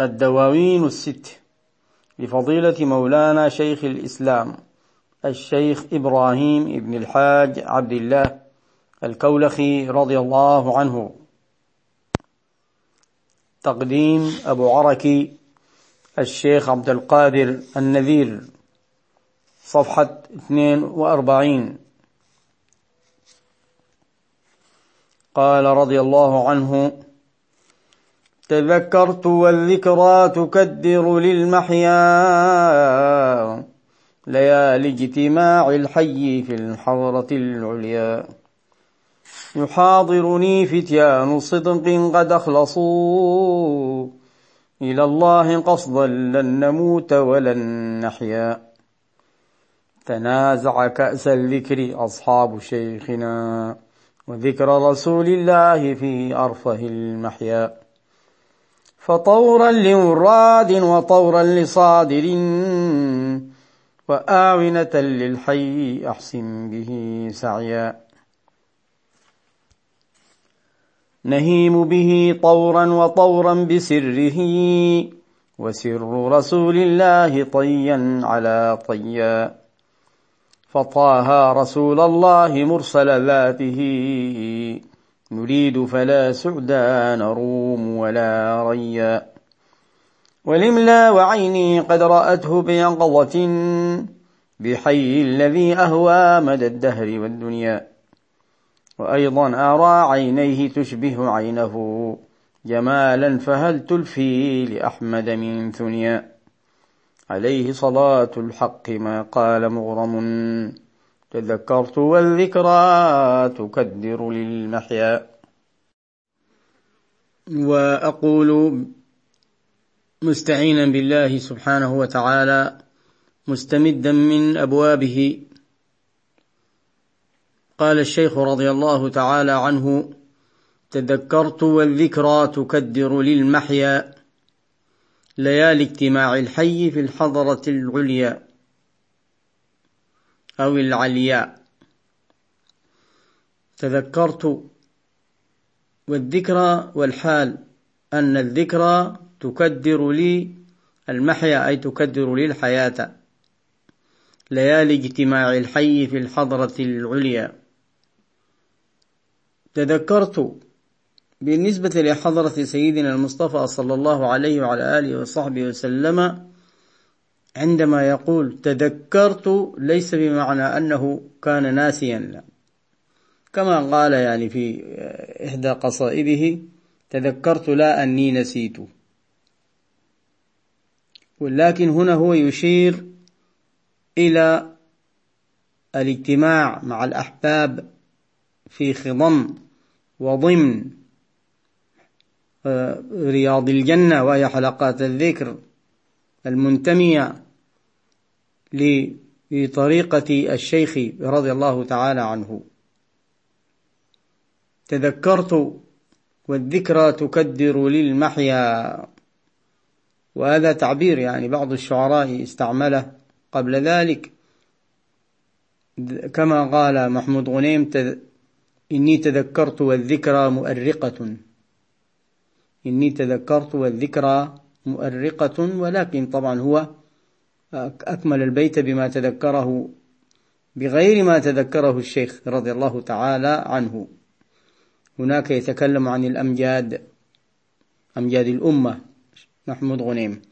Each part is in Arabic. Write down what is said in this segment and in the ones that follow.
الدواوين الست لفضيلة مولانا شيخ الإسلام الشيخ إبراهيم ابن الحاج عبد الله الكولخي رضي الله عنه. تقديم أبو عركي الشيخ عبد القادر النذير صفحة 42 قال رضي الله عنه تذكرت والذكرى تكدر للمحيا. ليالي اجتماع الحي في الحضرة العليا. يحاضرني فتيان صدق قد أخلصوا. إلى الله قصدا لن نموت ولن نحيا. تنازع كأس الذكر أصحاب شيخنا وذكر رسول الله في أرفه المحيا. فطورا لمراد وطورا لصادر وآونة للحي أحسن به سعيا. نهيم به طورا وطورا بسره وسر رسول الله طيا على طيا. فطاها رسول الله مرسل ذاته نريد فلا سعدا نروم ولا ريا. ولملا وعيني قد رأته بيقظة بحي الذي أهوى مدى الدهر والدنيا. وأيضا أرى عينيه تشبه عينه جمالا فهل تلفي لأحمد من ثنيا. عليه صلاة الحق ما قال مغرم. تذكرت والذكرى تكدر للمحيا. وأقول مستعينا بالله سبحانه وتعالى مستمدا من أبوابه. قال الشيخ رضي الله تعالى عنه تذكرت والذكرى تكدر للمحيا. ليالي اجتماع الحي في الحضرة العليا. أو العلياء. تذكرت والذكرى والحال أن الذكرى تكدر لي المحيا أي تكدر لي الحياة. ليالي اجتماع الحي في الحضرة العليا. تذكرت بالنسبة لحضرة سيدنا المصطفى صلى الله عليه وعلى آله وصحبه وسلم عندما يقول تذكرت ليس بمعنى أنه كان ناسيا لا. كما قال يعني في إحدى قصائده تذكرت لا أني نسيت. ولكن هنا هو يشير إلى الاجتماع مع الأحباب في خضم وضمن آه، رياض الجنة وهي حلقات الذكر المنتمية لطريقة الشيخ رضي الله تعالى عنه. تذكرت والذكرى تكدر للمحيا. وهذا تعبير يعني بعض الشعراء استعمله قبل ذلك. كما قال محمود غنيم إني تذكرت والذكرى مؤرقة. إني تذكرت والذكرى مؤرقة ولكن طبعا هو أكمل البيت بما تذكره بغير ما تذكره الشيخ رضي الله تعالى عنه. هناك يتكلم عن الأمجاد أمجاد الأمة محمود غنيم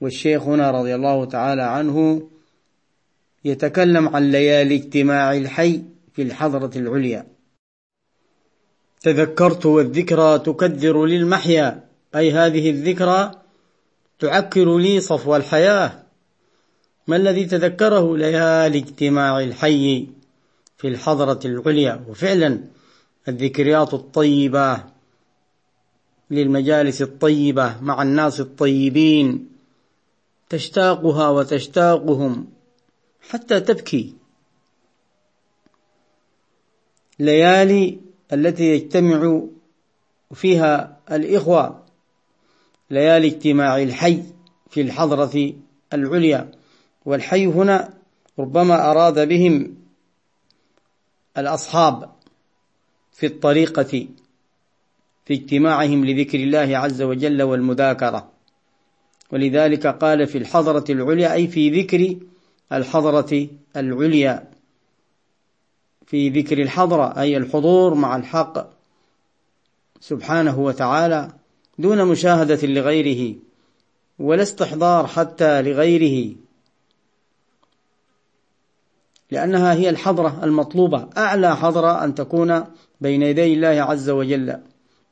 والشيخ هنا رضي الله تعالى عنه يتكلم عن ليالي اجتماع الحي في الحضرة العليا. تذكرت والذكرى تكدر للمحيا أي هذه الذكرى تعكر لي صفو الحياة. ما الذي تذكره ليالي اجتماع الحي في الحضرة العليا؟ وفعلا الذكريات الطيبة للمجالس الطيبة مع الناس الطيبين تشتاقها وتشتاقهم حتى تبكي. ليالي التي يجتمع فيها الإخوة ليالي اجتماع الحي في الحضرة العليا. والحي هنا ربما أراد بهم الأصحاب في الطريقة في اجتماعهم لذكر الله عز وجل والمذاكرة. ولذلك قال في الحضرة العليا أي في ذكر الحضرة العليا. في ذكر الحضرة أي الحضور مع الحق سبحانه وتعالى دون مشاهدة لغيره ولا استحضار حتى لغيره. لأنها هي الحضرة المطلوبة. أعلى حضرة أن تكون بين يدي الله عز وجل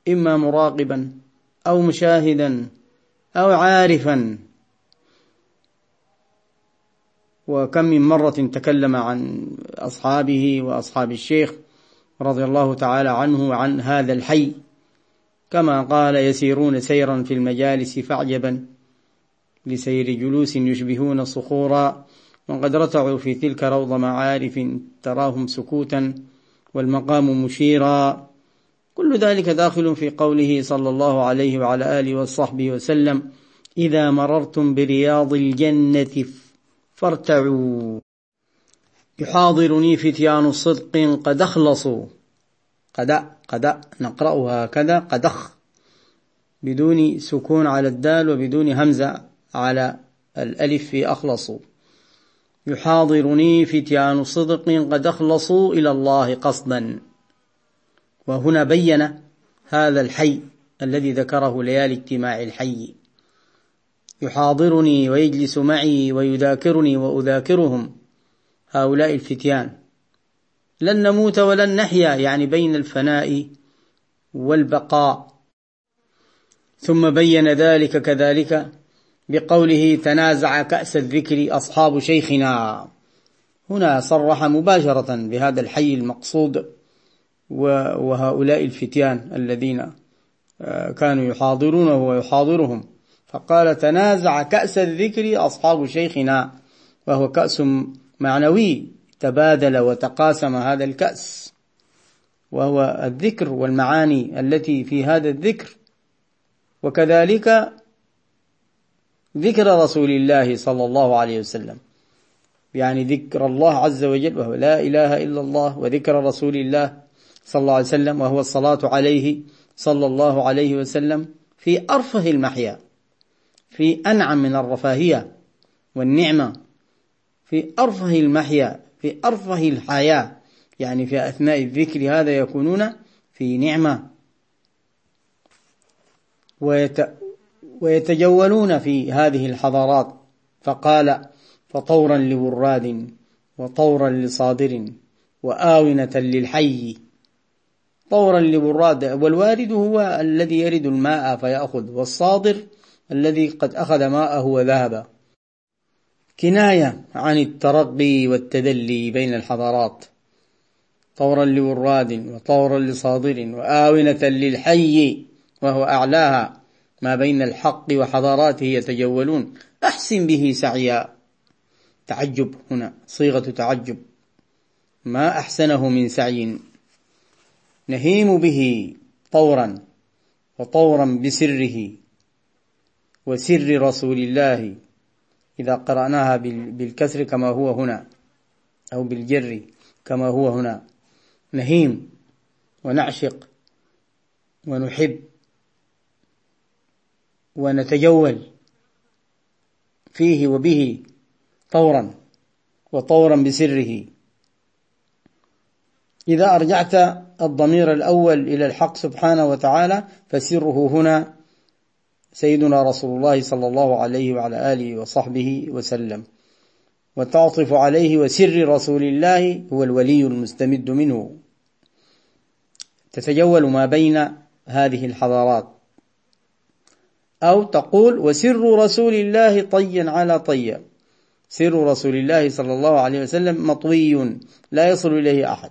إما مراقبا أو مشاهدا أو عارفا. وكم من مرة تكلم عن أصحابه وأصحاب الشيخ رضي الله تعالى عنه وعن هذا الحي. كما قال يسيرون سيرا في المجالس فعجبا لسير جلوس يشبهون صخورا وقد رتعوا في تلك روض معارف تراهم سكوتا والمقام مشيرا. كل ذلك داخل في قوله صلى الله عليه وعلى آله وصحبه وسلم إذا مررتم برياض الجنة فارتعوا. يحاضرني فتيان صدق قد أخلصوا قد قد نقرأها هكذا قدخ بدون سكون على الدال وبدون همزة على الألف في أخلصوا يحاضرني فتيان صدق قد أخلصوا إلى الله قصدا. وهنا بين هذا الحي الذي ذكره ليالي اجتماع الحي. يحاضرني ويجلس معي ويذاكرني وأذاكرهم هؤلاء الفتيان. لن نموت ولن نحيا يعني بين الفناء والبقاء. ثم بين ذلك كذلك بقوله تنازع كأس الذكر أصحاب شيخنا. هنا صرح مباشرة بهذا الحي المقصود وهؤلاء الفتيان الذين آه، كانوا يحاضرونه ويحاضرهم. فقال تنازع كأس الذكر أصحاب شيخنا. وهو كأس معنوي. تبادل وتقاسم هذا الكأس. وهو الذكر والمعاني التي في هذا الذكر. وكذلك ذكر رسول الله صلى الله عليه وسلم. يعني ذكر الله عز وجل وهو لا إله إلا الله وذكر رسول الله صلى الله عليه وسلم وهو الصلاة عليه صلى الله عليه وسلم في أرفه المحيا في أنعم من الرفاهية والنعمة في أرفه المحيا في أرفه الحياة. يعني في أثناء الذكر هذا يكونون في نعمة. ويتجولون في هذه الحضارات فقال فطورا لوراد وطورا لصادر وآونة للحي. طورا لوراد والوارد هو الذي يرد الماء فيأخذ والصادر الذي قد أخذ ماءه وذهب. كناية عن الترقي والتدلي بين الحضارات. طورا لوراد وطورا لصادر وآونة للحي وهو أعلاها. ما بين الحق وحضاراته يتجولون. أحسن به سعيا. تعجب هنا صيغة تعجب. ما أحسنه من سعي. نهيم به طورا وطورا بسره وسر رسول الله. إذا قرأناها بالكسر كما هو هنا أو بالجر كما هو هنا. نهيم ونعشق ونحب. ونتجول فيه وبه طورا وطورا بسره. إذا أرجعت الضمير الأول إلى الحق سبحانه وتعالى فسره هنا سيدنا رسول الله صلى الله عليه وعلى آله وصحبه وسلم. وتعطف عليه وسر رسول الله هو الولي المستمد منه. تتجول ما بين هذه الحضارات. أو تقول وسر رسول الله طيا على طيا. سر رسول الله صلى الله عليه وسلم مطوي لا يصل إليه أحد.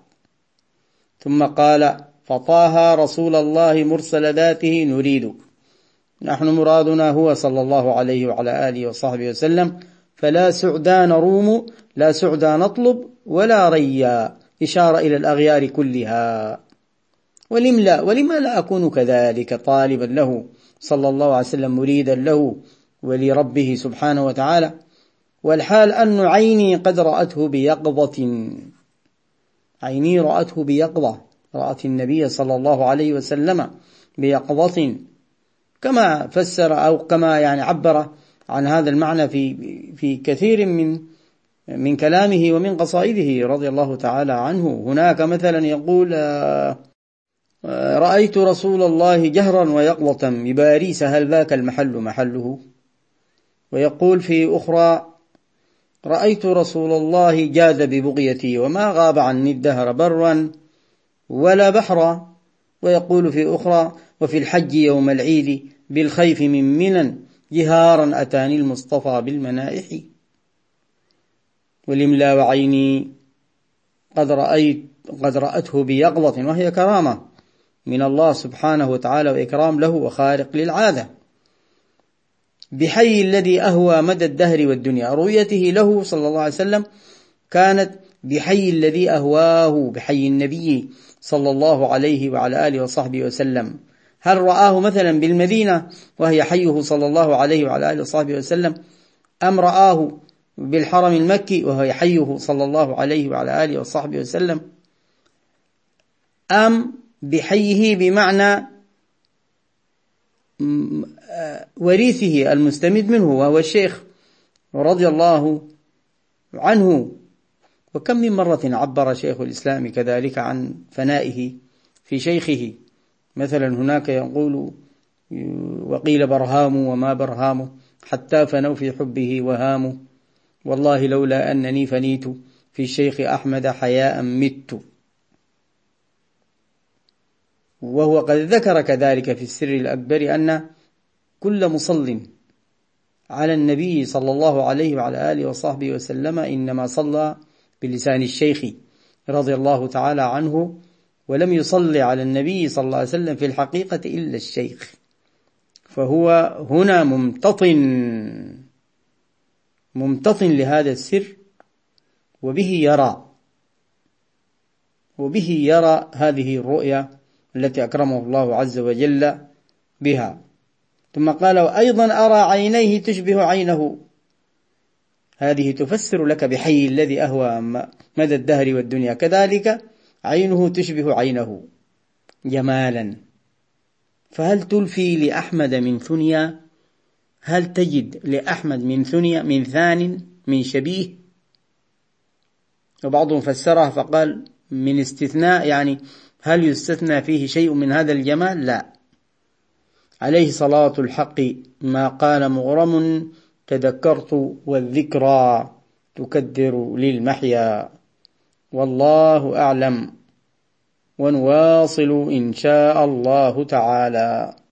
ثم قال فطاها رسول الله مرسل ذاته نريد نحن مرادنا هو صلى الله عليه وعلى آله وصحبه وسلم. فلا سعدا نروم لا سعدا نطلب ولا ريا. إشارة إلى الأغيار كلها. ولم لا ولما لا أكون كذلك طالبا له. صلى الله عليه وسلم مريدا له ولربه سبحانه وتعالى. والحال أن عيني قد رأته بيقظة. عيني رأته بيقظة. رأت النبي صلى الله عليه وسلم بيقظة. كما فسر أو كما يعني عبر عن هذا المعنى في في كثير من من كلامه ومن قصائده رضي الله تعالى عنه. هناك مثلا يقول رأيت رسول الله جهرا ويقظة بباريس هل ذاك المحل محله؟ ويقول في أخرى رأيت رسول الله جاز ببغيتي وما غاب عني الدهر برا ولا بحرا. ويقول في أخرى وفي الحج يوم العيد بالخيف من منن جهارا أتاني المصطفى بالمنائح. والإملا وعيني قد رأيت قد رأته بيقظة وهي كرامة. من الله سبحانه وتعالى وإكرام له وخارق للعادة. بحي الذي أهوى مدى الدهر والدنيا. رؤيته له صلى الله عليه وسلم كانت بحي الذي أهواه بحي النبي صلى الله عليه وعلى آله وصحبه وسلم. هل رآه مثلا بالمدينة وهي حيه صلى الله عليه وعلى آله وصحبه وسلم؟ أم رآه بالحرم المكي وهو حيه صلى الله عليه وعلى آله وصحبه وسلم؟ أم بحيه بمعنى وريثه المستمد منه وهو الشيخ رضي الله عنه. وكم من مرة عبر شيخ الإسلام كذلك عن فنائه في شيخه. مثلا هناك يقول وقيل برهام وما برهام حتى فنوا في حبه وهام والله لولا أنني فنيت في الشيخ أحمد حياء مت. وهو قد ذكر كذلك في السر الأكبر أن كل مصل على النبي صلى الله عليه وعلى آله وصحبه وسلم إنما صلى بلسان الشيخ رضي الله تعالى عنه ولم يصلي على النبي صلى الله عليه وسلم في الحقيقة إلا الشيخ فهو هنا ممتطن ممتطن لهذا السر وبه يرى وبه يرى هذه الرؤيا التي أكرمه الله عز وجل بها. ثم قال وأيضا أرى عينيه تشبه عينه. هذه تفسر لك بحي الذي أهوى مدى الدهر والدنيا. كذلك عينه تشبه عينه جمالا. فهل تلفي لأحمد من ثنيا؟ هل تجد لأحمد من ثنيا من ثان من شبيه؟ وبعضهم فسرها فقال من استثناء يعني هل يستثنى فيه شيء من هذا الجمال؟ لا. عليه صلاة الحق ما قال مغرم تذكرت والذكرى تكدر للمحيا. والله أعلم. ونواصل إن شاء الله تعالى.